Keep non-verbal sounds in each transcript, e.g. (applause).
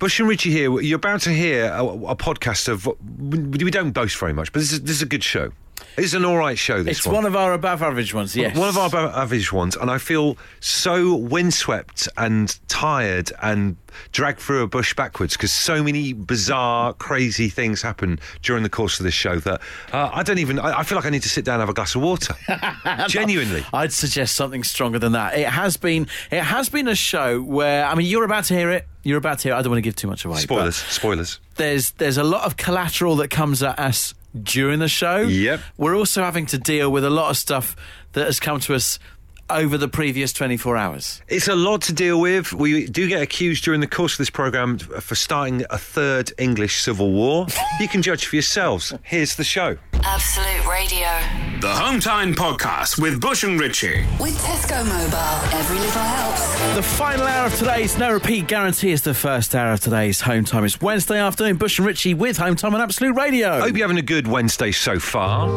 Bush and Richie here. You're about to hear a, a podcast of. We don't boast very much, but this is this is a good show. It's an all right show. This one. It's one. one of our above average ones, yes. One of our above average ones, and I feel so windswept and tired and dragged through a bush backwards because so many bizarre, crazy things happen during the course of this show that uh, I don't even. I, I feel like I need to sit down and have a glass of water. (laughs) Genuinely. I'd suggest something stronger than that. It has been it has been a show where I mean you're about to hear it. You're about to hear it. I don't want to give too much away. Spoilers. Spoilers. There's there's a lot of collateral that comes at us during the show. Yep. We're also having to deal with a lot of stuff that has come to us over the previous 24 hours. It's a lot to deal with. We do get accused during the course of this programme for starting a third English civil war. you can judge for yourselves. Here's the show. Absolute Radio. The Hometime Podcast with Bush and Ritchie. With Tesco Mobile, every little helps. The final hour of today's No Repeat Guarantee is the first hour of today's Home Time. It's Wednesday afternoon. Bush and Richie with Home Time on Absolute Radio. Hope you're having a good Wednesday so far.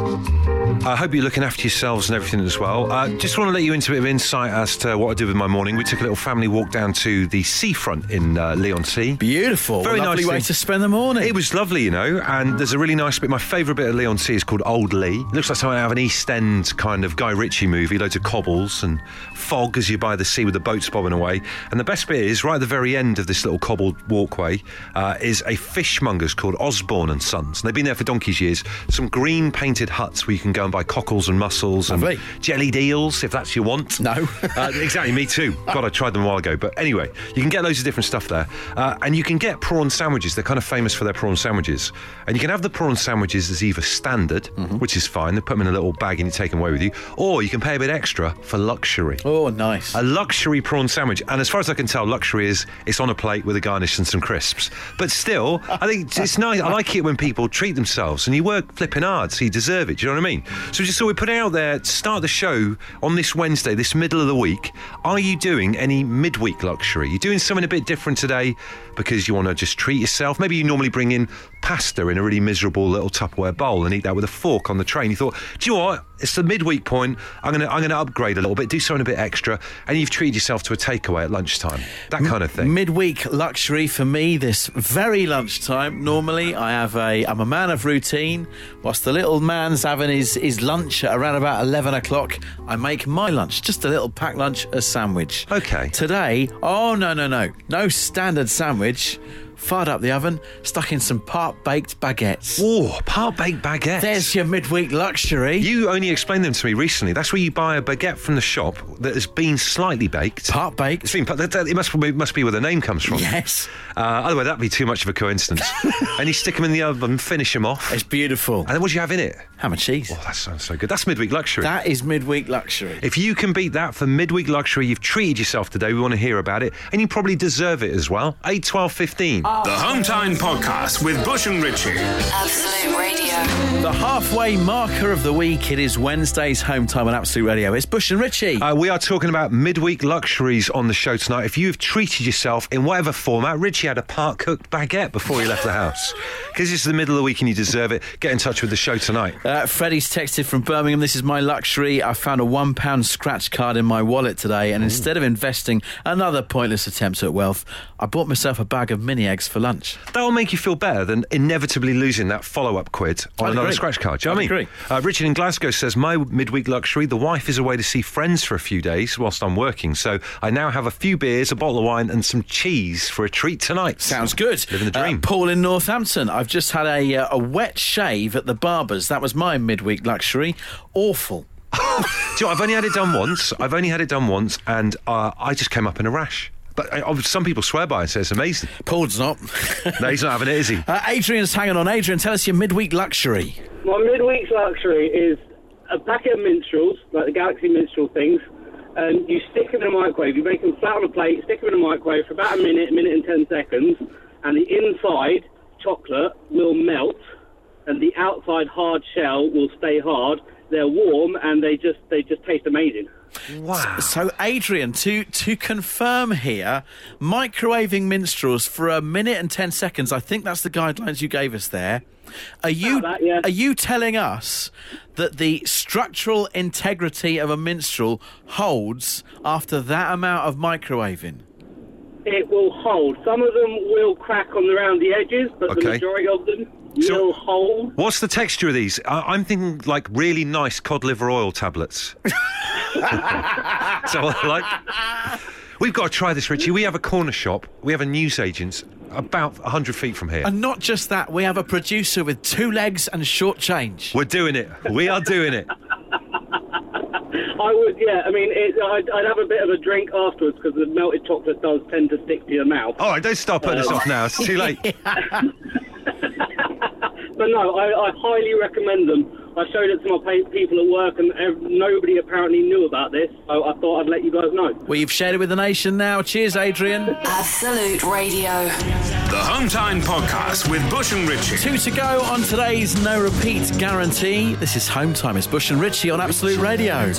I hope you're looking after yourselves and everything as well. Uh, just want to let you into a bit of insight as to what I did with my morning. We took a little family walk down to the seafront in uh, Leigh-on-Sea. Beautiful. Very Lovely nice way thing. to spend the morning. It was lovely, you know, and there's a really nice bit. My favourite bit of Leigh-on-Sea is called Old Leigh. It looks like someone out of an East End kind of Guy Ritchie movie. Loads of cobbles and fog as you're by the sea with the boats bobbing away. And the best bit is right at the very end of this little cobbled walkway uh, is a fishmonger's called Osborne and Sons. And they've been there for donkey's years. Some green painted huts where you can go and buy cockles and mussels and Lovely. jellied eels if that's your want. No. (laughs) uh, exactly, me too. God, I tried them a while ago. But anyway, you can get loads of different stuff there. Uh, and you can get prawn sandwiches. They're kind of famous for their prawn sandwiches. And you can have the prawn sandwiches as either standard, Mm-hmm. which is fine. They put them in a little bag and you take them away with you. Or you can pay a bit extra for luxury. oh, nice. A luxury prawn sandwich, and as far as I can tell, luxury is it's on a plate with a garnish and some crisps. But still, I think it's nice. I like it when people treat themselves, and you work flipping hard, so you deserve it. Do you know what I mean? So just so we put it out there start the show on this Wednesday, this middle of the week. Are you doing any midweek luxury? You're doing something a bit different today because you want to just treat yourself. Maybe you normally bring in pasta in a really miserable little Tupperware bowl and eat that with a fork on the train. You thought, do you know what? It's the midweek point. I'm gonna I'm gonna upgrade a little bit, do something a bit extra, and you've treated yourself to a takeaway at lunchtime. That kind of thing. Midweek luxury for me this very lunchtime. Normally, I have a. I'm a man of routine. Whilst the little man's having his his lunch at around about eleven o'clock, I make my lunch, just a little packed lunch, a sandwich. Okay. Today, oh no no no, no standard sandwich. Fired up the oven, stuck in some part baked baguettes. Oh, part baked baguettes. There's your midweek luxury. you only explained them to me recently. That's where you buy a baguette from the shop that has been slightly baked. part baked. It's been, it must be, must be where the name comes from. Yes, Uh, otherwise, that'd be too much of a coincidence. (laughs) and you stick them in the oven, finish them off. it's beautiful. And then what do you have in it? Ham and cheese. Oh, that sounds so good. That's midweek luxury. That is midweek luxury. If you can beat that for midweek luxury, you've treated yourself today. We want to hear about it. And you probably deserve it as well. 8, 12, 15. The Home Time Podcast with Bush and Ritchie. Absolute Radio. The halfway marker of the week. It is Wednesday's home time on Absolute Radio. It's Bush and Richie. Uh, we are talking about midweek luxuries on the show tonight. If you've treated yourself in whatever format, Richie had a part cooked baguette before he left the house. (laughs) Because it's the middle of the week and you deserve it, get in touch with the show tonight. Uh, Freddie's texted from Birmingham. This is my luxury. I found a one pound scratch card in my wallet today, and instead of investing another pointless attempt at wealth, I bought myself a bag of mini eggs for lunch. That'll make you feel better than inevitably losing that follow up quid on I'd another agree. scratch card. Do you know I'd what I mean? agree. Uh, Richard in Glasgow says, My midweek luxury, the wife is away to see friends for a few days whilst I'm working. So I now have a few beers, a bottle of wine, and some cheese for a treat tonight. Sounds good. Living the Uh, dream. Paul in Northampton. I've just had a uh, a wet shave at the barber's. That was my midweek luxury. Awful. (laughs) Do you know, I've only had it done once. I've only had it done once, and uh, I just came up in a rash. But uh, some people swear by it and say it's amazing. Paul's not. (laughs) No, he's not having it, is he? uh, Adrian's hanging on. Adrian, tell us your midweek luxury. My midweek's luxury is a packet of minstrels, like the Galaxy minstrel things, and you stick them in a microwave. You make them flat on a plate, stick them in a microwave for about a minute, a minute and ten seconds, and the inside chocolate will melt, and the outside hard shell will stay hard. They're warm and they just they just taste amazing. Wow. So, Adrian, to to confirm here, microwaving minstrels for a minute and ten seconds. I think that's the guidelines you gave us there. Are you that, yeah. are you telling us that the structural integrity of a minstrel holds after that amount of microwaving? it will hold. Some of them will crack on around the edges, but Okay. the majority of them So- will hold. What's the texture of these? I- I'm thinking like really nice cod liver oil tablets. (laughs) so like, we've got to try this, Richie. We have a corner shop. We have a newsagent about 100 feet from here. And not just that, we have a producer with two legs and short change. We're doing it. We are doing it. (laughs) I would, yeah. I mean, it, I'd, I'd have a bit of a drink afterwards because the melted chocolate does tend to stick to your mouth. All right, don't start putting us um, off now. It's too late. (laughs) But no, I, I highly recommend them. I showed it to my pa- people at work, and ev- nobody apparently knew about this. So I thought I'd let you guys know. Well, you've shared it with the nation now. Cheers, Adrian. Absolute Radio. The Home Time Podcast with Bush and Richie. Two to go on today's no repeat guarantee. This is Home Time. It's Bush and Richie on Absolute Radio.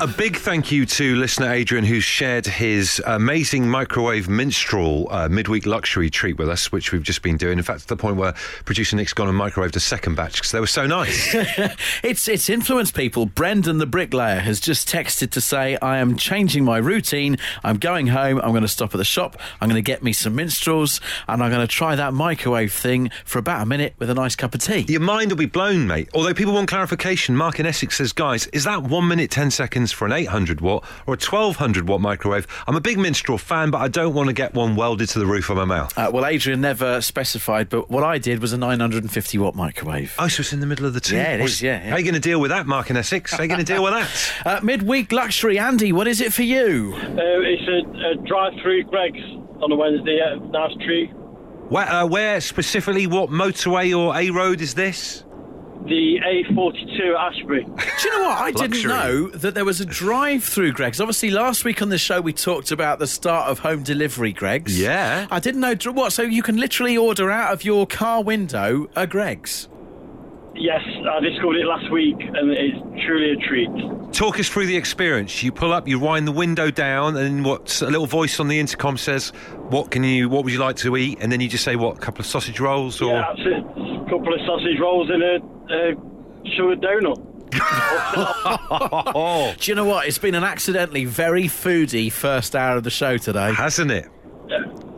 A big thank you to listener Adrian, who shared his amazing microwave minstrel uh, midweek luxury treat with us, which we've just been doing. In fact, to the point where producer Nick's gone and microwaved a second batch because they were so nice. (laughs) (laughs) It's it's influenced people. Brendan the bricklayer has just texted to say, I am changing my routine. I'm going home. I'm going to stop at the shop. I'm going to get me some minstrels and I'm going to try that microwave thing for about a minute with a nice cup of tea. Your mind will be blown, mate. Although people want clarification, Mark in Essex says, guys, is that one minute, 10 seconds for an 800 watt or a 1200 watt microwave? I'm a big minstrel fan, but I don't want to get one welded to the roof of my mouth. Uh, well, Adrian never specified, but what I did was a 950 watt microwave. Oh, so it's in the middle of the two. Yeah, it is, yeah, yeah. How are you going to deal with that, Mark in Essex? How are you going to deal with that? (laughs) Uh, midweek luxury, Andy, what is it for you? Uh, it's a, a drive-through Greggs on a Wednesday at Nice Tree. Where, uh, where specifically, what motorway or A road is this? The A42 Ashbury. (laughs) Do you know what? I didn't know that there was a drive through Greggs. Obviously, last week on the show, we talked about the start of home delivery Greggs. Yeah. I didn't know. What? So you can literally order out of your car window a Greggs? Yes, uh, I discovered it last week, and it's truly a treat. Talk us through the experience. You pull up, you wind the window down, and what a little voice on the intercom says, "What can you? What would you like to eat?" And then you just say, "What? A couple of sausage rolls?" Or Yeah, that's it. A couple of sausage rolls and a, a sugar donut. oh, (laughs) Do you know what? It's been an accidentally very foodie first hour of the show today. hasn't it?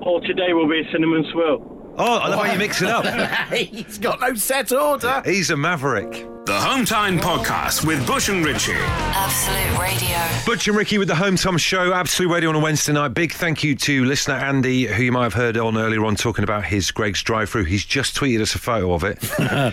Or today will be a cinnamon swirl. Oh, I love how you mix it up. (laughs) He's got no set order. He's a maverick. The Home Time Podcast with Bush and Richie. Absolute Radio. Butch and Ricky with the Home Time Show, Absolute Radio on a Wednesday night. Big thank you to listener Andy, who you might have heard on earlier on talking about his Greggs drive-through. He's just tweeted us a photo of it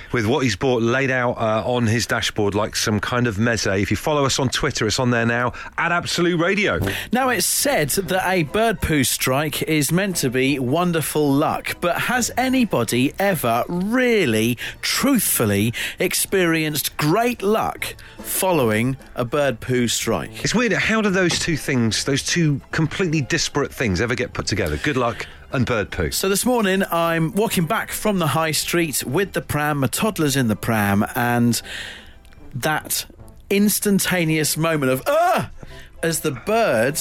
(laughs) with what he's bought laid out uh, on his dashboard like some kind of meze. If you follow us on Twitter, it's on there now at Absolute Radio. Now, it's said that a bird poo strike is meant to be wonderful luck, but has anybody ever really, truthfully experienced great luck following a bird poo strike? It's weird. How do those two things, those two completely disparate things, ever get put together? Good luck and bird poo. So this morning, I'm walking back from the high street with the pram, my toddler's in the pram, and that instantaneous moment of, ah, as the bird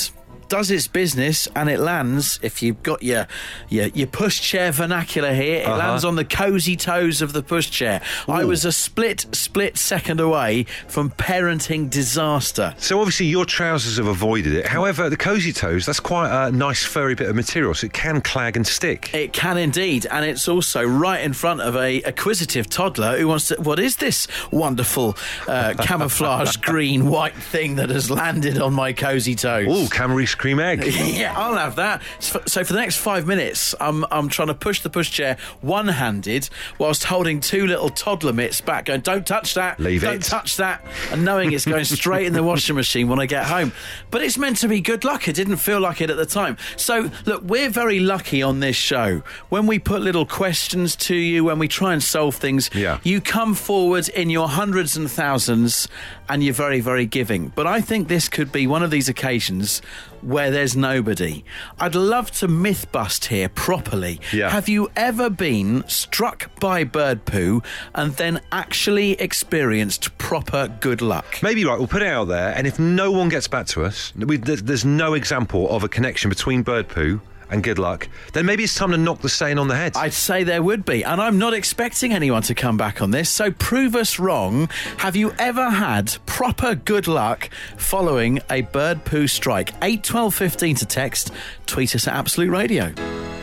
does its business and it lands, if you've got your, your, your pushchair vernacular here, it Uh-huh. lands on the cozy toes of the pushchair. I was a split, split second away from parenting disaster. So obviously your trousers have avoided it. However, the cozy toes, that's quite a nice furry bit of material, so it can clag and stick. It can indeed, and it's also right in front of a acquisitive toddler who wants to. What is this wonderful uh, (laughs) camouflage green white thing that has landed on my cozy toes? Ooh, Cadbury's cream egg. (laughs) Yeah, I'll have that. So for the next five minutes, I'm I'm trying to push the pushchair one-handed whilst holding two little toddler mitts back, going, "Don't touch that, Leave don't it." touch that," and knowing it's going straight in the washing machine when I get home. But it's meant to be good luck. It didn't feel like it at the time. So look, we're very lucky on this show when we put little questions to you, when we try and solve things. Yeah. you come forward in your hundreds and thousands, and you're very very giving. But I think this could be one of these occasions where there's nobody. I'd love to myth bust here properly. Yeah. Have you ever been struck by bird poo and then actually experienced proper good luck? Maybe right. We'll put it out there, and if no one gets back to us, we, there's, there's no example of a connection between bird poo and good luck, then maybe it's time to knock the saying on the head. I'd say there would be, and I'm not expecting anyone to come back on this. So prove us wrong. Have you ever had proper good luck following a bird poo strike? Eight twelve fifteen to text. Tweet us at Absolute Radio.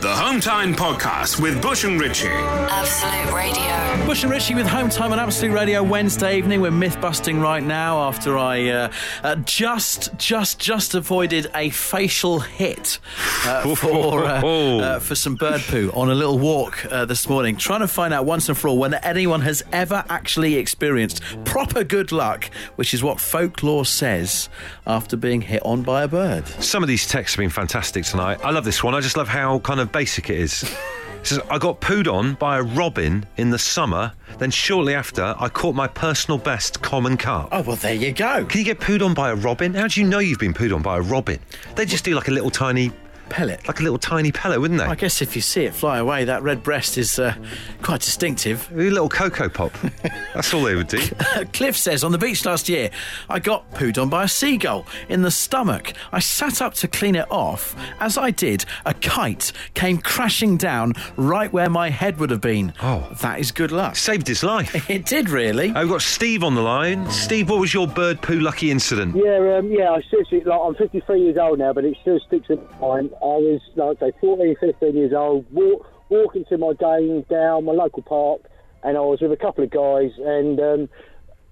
The Home Time Podcast with Bush and Ritchie. Absolute Radio. Bush and Richie with Home Time on Absolute Radio Wednesday evening. We're myth busting right now after I uh, uh, just, just, just avoided a facial hit uh, (laughs) for uh, uh, for some bird poo on a little walk uh, this morning, trying to find out once and for all when anyone has ever actually experienced proper good luck, which is what folklore says after being hit on by a bird. Some of these texts have been fantastic tonight. I love this one. I just love how kind of basic it is. It says, I got pooed on by a robin in the summer. Then shortly after, I caught my personal best common carp. Oh well, there you go. Can you get pooed on by a robin? How do you know you've been pooed on by a robin? They just do like a little tiny, Pellet. like a little tiny pellet, wouldn't they? I guess if you see it fly away, that red breast is uh, quite distinctive. a little cocoa pop. (laughs) That's all they would do. (laughs) Cliff says on the beach last year, I got pooed on by a seagull in the stomach. I sat up to clean it off. As I did, a kite came crashing down right where my head would have been. Oh. that is good luck. Saved his life. (laughs) It did really. Uh, We've got Steve on the line. Steve, what was your bird poo lucky incident? Yeah, um, yeah. I seriously, like, I'm 53 years old now, but it still sticks in my mind. I was, like, say, 14, 15 years old, walk, walking to my game down my local park, and I was with a couple of guys, and um,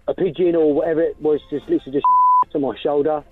a pigeon or whatever it was just literally just (laughs) to my shoulder.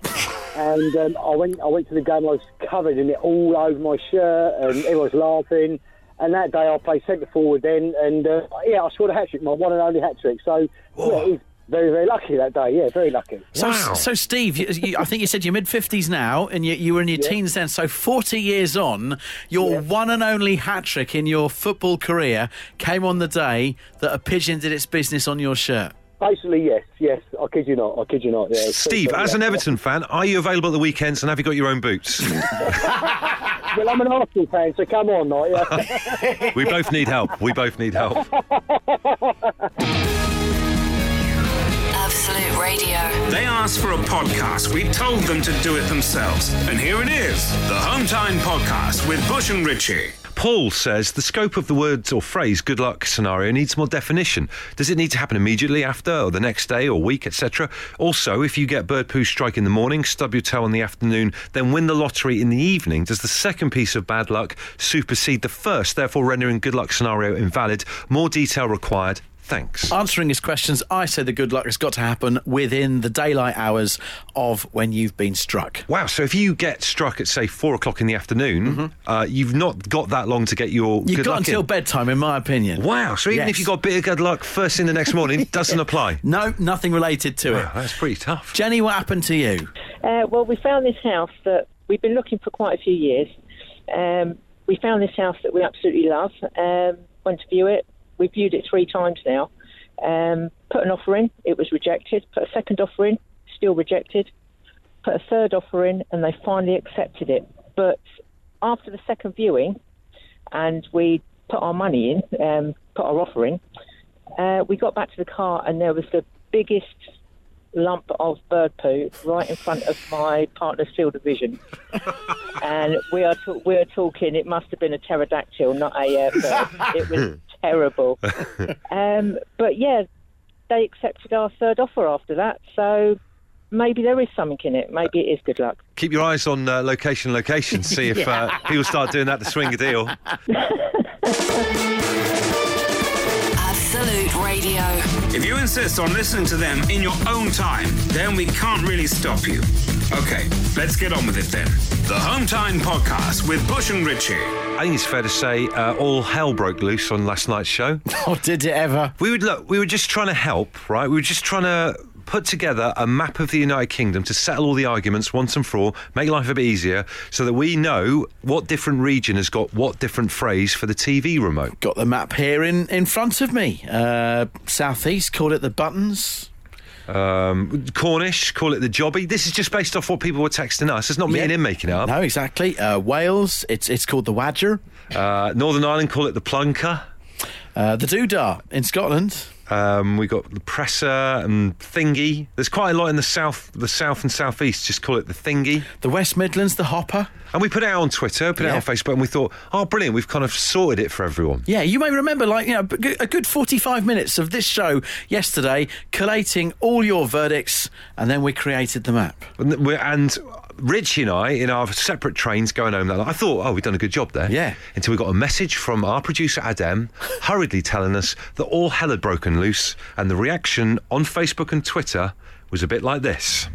And um, I went, I went to the game. I was covered in it all over my shirt, and everyone was laughing. And that day, I played centre forward then, and uh, yeah, I scored a hat trick, my one and only hat trick. So yeah, was very, very lucky that day. Yeah, very lucky. So, Wow. so Steve, you, you, I think you said you're mid 50s now, and you, you were in your teens then. So 40 years on, your one and only hat trick in your football career came on the day that a pigeon did its business on your shirt. Basically, yes, yes. I kid you not. I kid you not. Yeah. Steve, So, as yeah. an Everton fan, are you available at the weekends and have you got your own boots? (laughs) (laughs) Well, I'm an Arsenal fan, so come on, mate. Yeah. (laughs) we both need help. We both need help. Absolute Radio. They asked for a podcast. We told them to do it themselves. And here it is the Home Time Podcast with Bush and Ritchie. Paul says the scope of the words or phrase good luck scenario needs more definition. Does it need to happen immediately after, or the next day, or week, etc.? Also, if you get bird poo strike in the morning, stub your toe in the afternoon, then win the lottery in the evening, does the second piece of bad luck supersede the first, therefore rendering good luck scenario invalid? More detail required. Thanks. Answering his questions, I say the good luck has got to happen within the daylight hours of when you've been struck. Wow, so if you get struck at, say, four o'clock in the afternoon, uh, you've not got that long to get your You've good got luck until in. bedtime, in my opinion. Wow, so even if Yes. you got a bit of good luck first thing the next morning, (laughs) doesn't apply. No, nothing related to it. That's pretty tough. Jenny, what happened to you? Uh, well, we found this house that we've been looking for quite a few years. Um, we found this house that we absolutely love. Um, went to view it. We viewed it three times now. Um, put an offer in. It was rejected. Put a second offer in. Still rejected. Put a third offer in, and they finally accepted it. But after the second viewing, and we put our money in, um, put our offer in, uh, we got back to the car, and there was the biggest lump of bird poo right in front of my partner's field of vision. (laughs) and we are we are talking. It must have been a pterodactyl, not a uh, bird. It was (laughs) terrible. (laughs) Um, but yeah, they accepted our third offer after that. So maybe there is something in it. Maybe it is good luck. Keep your eyes on uh, location, location. (laughs) See if uh, people start doing that to swing a deal. Absolute Radio. If you insist on listening to them in your own time, then we can't really stop you. Okay, let's get on with it then. The Home Time Podcast with Bush and Ritchie. I think it's fair to say uh, all hell broke loose on last night's show. (laughs) Oh, did it ever? We would look. We were just trying to help, right? We were just trying to put together a map of the United Kingdom to settle all the arguments once and for all, make life a bit easier, so that we know what different region has got what different phrase for the TV remote. Got the map here in, in front of me. Uh, Southeast, called it the buttons. Um, Cornish, call it the jobby. This is just based off what people were texting us. It's not me Yeah. and him making it up. No, exactly. Uh, Wales, it's it's called the Wadger. Uh, Northern Ireland, call it the plunker. Uh, the Doodah in Scotland. Um, we got the presser and thingy. There's quite a lot in the south, the south and southeast. Just call it the thingy. The West Midlands, the hopper. And we put it out on Twitter, put it out on Facebook, and we thought, oh, brilliant, we've kind of sorted it for everyone. Yeah, you may remember, like, you know, a good 45 minutes of this show yesterday, collating all your verdicts, and then we created the map. And, and Richie and I, in our separate trains going home that night, I thought, oh, we've done a good job there. Yeah. Until we got a message from our producer, Adam, (laughs) hurriedly telling us that all hell had broken loose, and the reaction on Facebook and Twitter was a bit like this.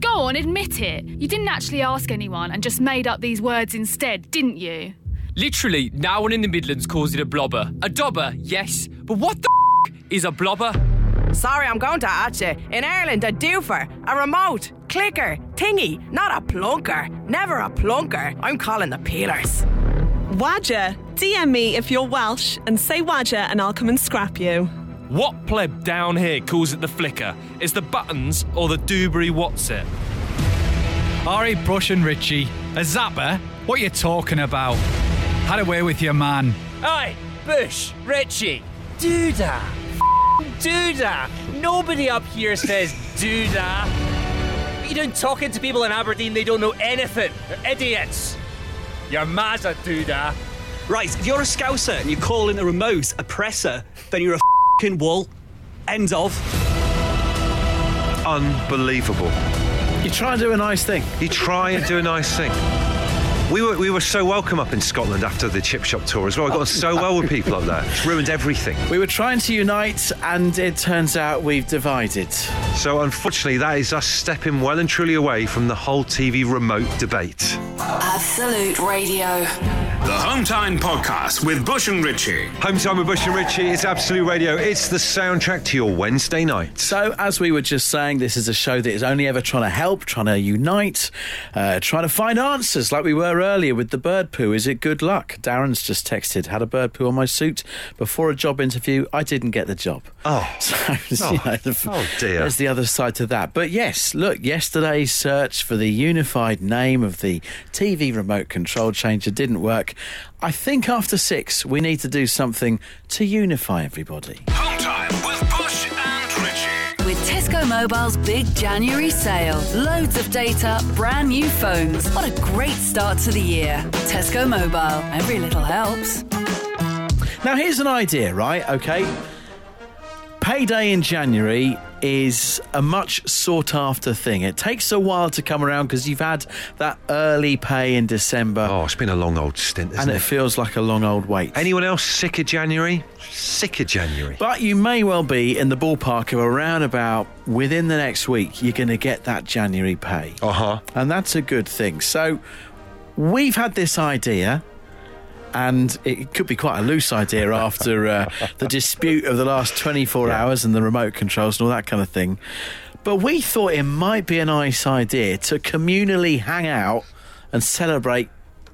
Go on, admit it. You didn't actually ask anyone and just made up these words instead, didn't you? Literally, no one in the Midlands calls it a blobber. A dobber, yes, but what the f- is a blobber? Sorry, I'm going to at you. In Ireland, a doofer, a remote, clicker, thingy, not a plunker. Never a plunker. I'm calling the peelers. Wadger, DM me if you're Welsh and say Wadger and I'll come and scrap you. What pleb down here calls it the flicker? Is the buttons or the Dewberry what's it? Alright, Bush and Richie. A zapper? What you talking about? Had away with your man. Aye, Bush, Richie, do that. Do that. Nobody up here says do that. You don't talking to people in Aberdeen, they don't know anything. They're idiots. You're a do that. Right, if you're a scouser and you're calling the remote a presser, then you're a fing wool. End of. Unbelievable. You try and do a nice thing. You try and do a nice thing. We were, we were so welcome up in Scotland after the chip shop tour as well. I got on so well with people up there. It's ruined everything. We were trying to unite, and it turns out we've divided. So, unfortunately, that is us stepping well and truly away from the whole TV remote debate. Absolute Radio. The Hometime Podcast with Bush and Richie. Home time with Bush and Richie. It's Absolute Radio. It's the soundtrack to your Wednesday night. So, as we were just saying, this is a show that is only ever trying to help, trying to unite, uh, trying to find answers, like we were earlier with the bird poo. Is it good luck? Darren's just texted, had a bird poo on my suit before a job interview. I didn't get the job. Oh, (laughs) so, you know, the- oh dear. There's the other side to that. But yes, look, yesterday's search for the unified name of the TV remote control changer didn't work. I think after six, we need to do something to unify everybody. Hometime with Bush and Richie. With Tesco Mobile's big January sale. Loads of data, brand new phones. What a great start to the year. Tesco Mobile. Every little helps. Now, here's an idea, right? Okay. Payday in January is a much sought after thing. It takes a while to come around because you've had that early pay in December. Oh, it's been a long old stint, and isn't it it? feels like a long old wait. Anyone else sick of January? Sick of January. But you may well be in the ballpark of around about within the next week, you're going to get that January pay. Uh huh. And that's a good thing. So we've had this idea. And it could be quite a loose idea (laughs) after uh, the dispute of the last 24 hours and the remote controls and all that kind of thing. But we thought it might be a nice idea to communally hang out and celebrate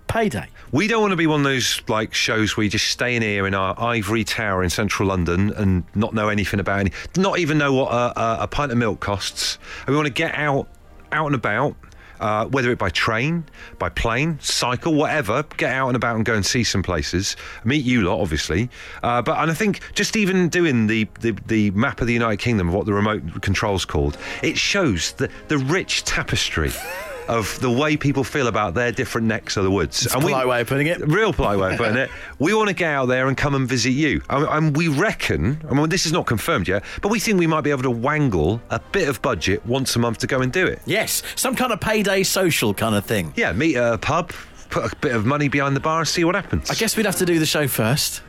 payday. We don't want to be one of those like shows where you just stay in here in our ivory tower in central London and not know anything about any, not even know what a, a, a pint of milk costs. And we want to get out, out and about. Uh, whether it by train, by plane, cycle, whatever, get out and about and go and see some places. Meet you lot, obviously. Uh, but and I think just even doing the, the the map of the United Kingdom what the remote control's called, it shows the the rich tapestry. Of the way people feel about their different necks of the woods. It's a polite way of putting it. Real polite way of putting it. (laughs) We want to get out there and come and visit you. And, and we reckon, I mean, this is not confirmed yet, but we think we might be able to wangle a bit of budget once a month to go and do it. Yes, some kind of payday social kind of thing. Yeah, meet at a pub, put a bit of money behind the bar and see what happens. I guess we'd have to do the show first.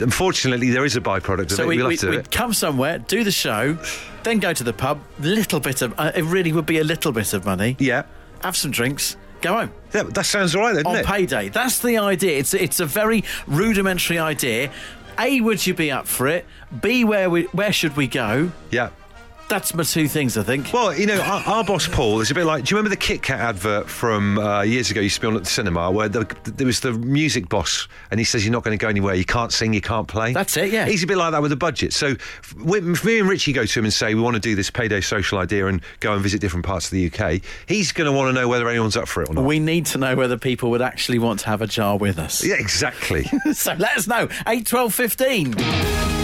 Unfortunately, there is a byproduct of So it. we, we'll we, it. come somewhere, do the show, then go to the pub. Little bit of uh, it really would be a little bit of money. Yeah. Have some drinks. Go home. Yeah, that sounds all right, then, On it? payday. That's the idea. It's it's a very rudimentary idea. A, would you be up for it? B, where we where should we go? Yeah. That's my two things, I think. Well, you know, our, our boss Paul is a bit like. Do you remember the Kit Kat advert from uh, years ago? You used to be on at the cinema where the, there was the music boss, and he says you're not going to go anywhere. You can't sing, you can't play. That's it. Yeah. He's a bit like that with a budget. So, if me and Richie go to him and say we want to do this payday social idea and go and visit different parts of the UK, he's going to want to know whether anyone's up for it or not. We need to know whether people would actually want to have a jar with us. Yeah, exactly. (laughs) so let us know. 8, 12, 15.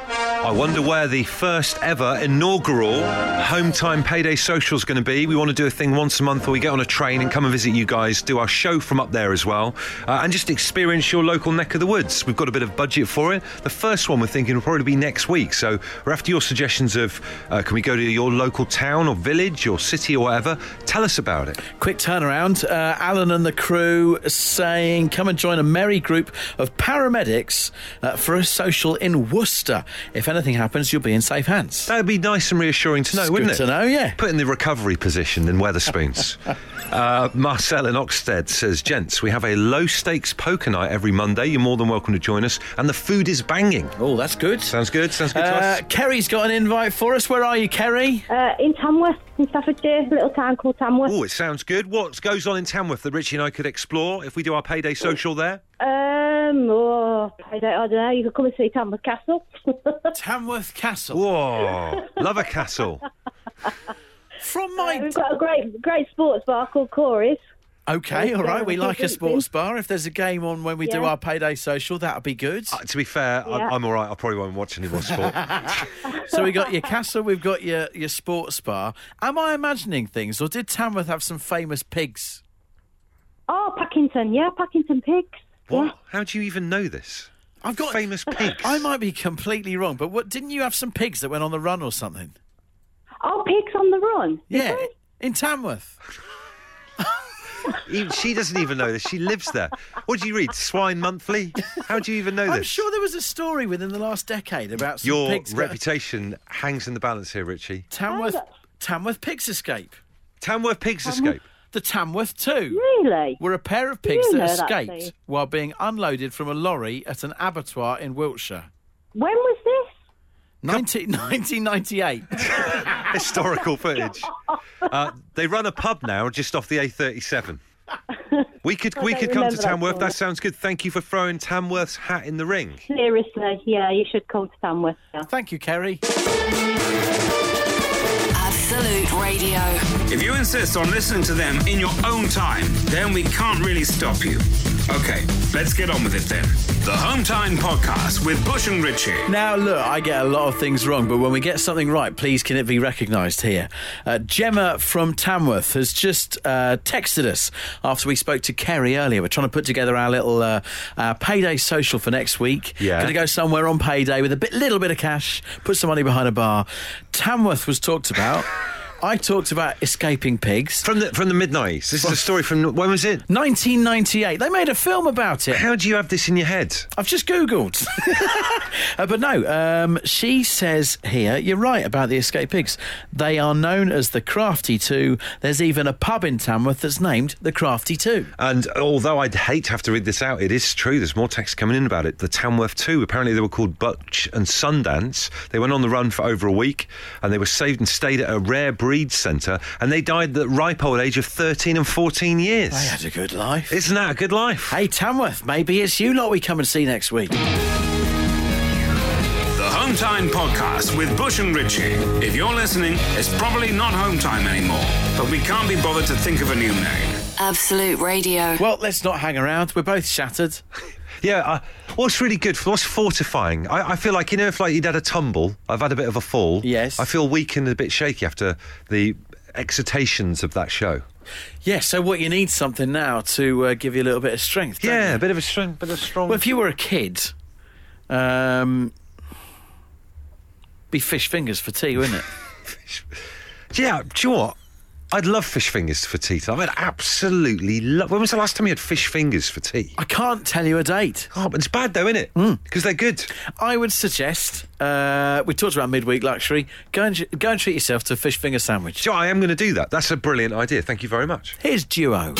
I wonder where the first ever inaugural Home Time Payday Social is going to be. We want to do a thing once a month where we get on a train and come and visit you guys, do our show from up there as well, uh, and just experience your local neck of the woods. We've got a bit of budget for it. The first one we're thinking will probably be next week. So we're after your suggestions of uh, can we go to your local town or village or city or whatever? Tell us about it. Quick turnaround. Uh, Alan and the crew saying, come and join a merry group of paramedics uh, for a social in Worcester. If anything happens, you'll be in safe hands. That'd be nice and reassuring to know, It's wouldn't good it? to know, yeah. Put in the recovery position in Wetherspoons. (laughs) uh, Marcel in Oxted says, Gents, we have a low stakes poker night every Monday. You're more than welcome to join us. And the food is banging. Oh, that's good. Sounds good. Sounds good to Uh, us. Kerry's got an invite for us. Where are you, Kerry? Uh, in Tamworth, in Staffordshire, a little town called Tamworth. Oh, it sounds good. What goes on in Tamworth that Richie and I could explore if we do our payday social there? Um, oh, I don't, I don't know. You could come and see Tamworth Castle. (laughs) Tamworth Castle. Whoa, love a castle. From my. We've got a great, great sports bar called Corey's. Okay, all right. We like a sports bar. If there's a game on when we do our payday social, that'll be good. Uh, to be fair, Yeah. I'm, I'm all right. I probably won't watch any more sport. (laughs) so we got your castle, we've got your your sports bar. Am I imagining things, or did Tamworth have some famous pigs? Oh, Packington, yeah, Packington Pigs. What? How do you even know this? I've got famous (laughs) pigs. I might be completely wrong, but what didn't you have some pigs that went on the run or something? Oh, Pigs on the Run. Yeah, in Tamworth. (laughs) Even- she doesn't even know this. She lives there. What do you read? Swine Monthly? How do you even know (laughs) this? I'm sure there was a story within the last decade about some Your pigs. that- reputation hangs in the balance here, Richie. Tamworth, Tamworth Pigs Escape. Tamworth Pigs Escape. The Tamworth Two. Really? Were a pair of pigs You that know that, escaped while being unloaded from a lorry at an abattoir in Wiltshire. When was this? (laughs) 19, 1998. (laughs) Historical footage. Uh, they run a pub now just off the A37. We could we could come to remember that Tamworth. That sounds good. Thank you for throwing Tamworth's hat in the ring. Seriously, yeah, you should come to Tamworth. Yeah. Thank you, Kerry. Absolute Radio. If you insist on listening to them in your own time, then we can't really stop you. Okay, let's get on with it then. The Home Time Podcast with Bush and Ritchie. Now, look, I get a lot of things wrong, but when we get something right, please can it be recognised here? Uh, Gemma from Tamworth has just uh, texted us after we spoke to Kerry earlier. We're trying to put together our little uh, uh, payday social for next week. Yeah. Going to go somewhere on payday with a bit, little bit of cash, put some money behind a bar. Tamworth was talked about. I talked about escaping pigs. From the from the mid nineties. This is a story from when was it? 1998. They made a film about it. How do you have this in your head? I've just Googled. (laughs) Uh, but no, um, she says here, you're right about the escaped pigs. They are known as the Crafty Two. There's even a pub in Tamworth that's named the Crafty Two. And although I'd hate to have to read this out, it is true. There's more text coming in about it. The Tamworth Two. Apparently, they were called Butch and Sundance. They went on the run for over a week, and they were saved and stayed at a rare breed centre. And they died at the ripe old age of 13 and 14 years. They had a good life. Isn't that a good life? Hey, Tamworth, maybe it's you lot we come and see next week. The Home Time Podcast with Bush and Ritchie. If you're listening, it's probably not Home Time anymore, but we can't be bothered to think of a new name. Absolute Radio. Well, let's not hang around. We're both shattered. Yeah, uh, what's really good, what's fortifying? I, I feel like, you know, if like you'd had a tumble, I've had a bit of a fall. Yes. I feel weak and a bit shaky after the excitations of that show. Yeah, so what you need something now to uh, give you a little bit of strength. Yeah, you? a bit of a strength, bit of strong. Well, if you were a kid, um, be fish fingers for tea, wouldn't it? (laughs) Yeah, do you know what? I'd love fish fingers for tea. I'd absolutely love. When was the last time you had fish fingers for tea? I can't tell you a date. Oh, but it's bad though, isn't it? Hmm. Because they're good. I would suggest uh, we talked about midweek luxury. Go and go and treat yourself to a fish finger sandwich. Do you know what? I am going to do that. That's a brilliant idea. Thank you very much. Here's duo.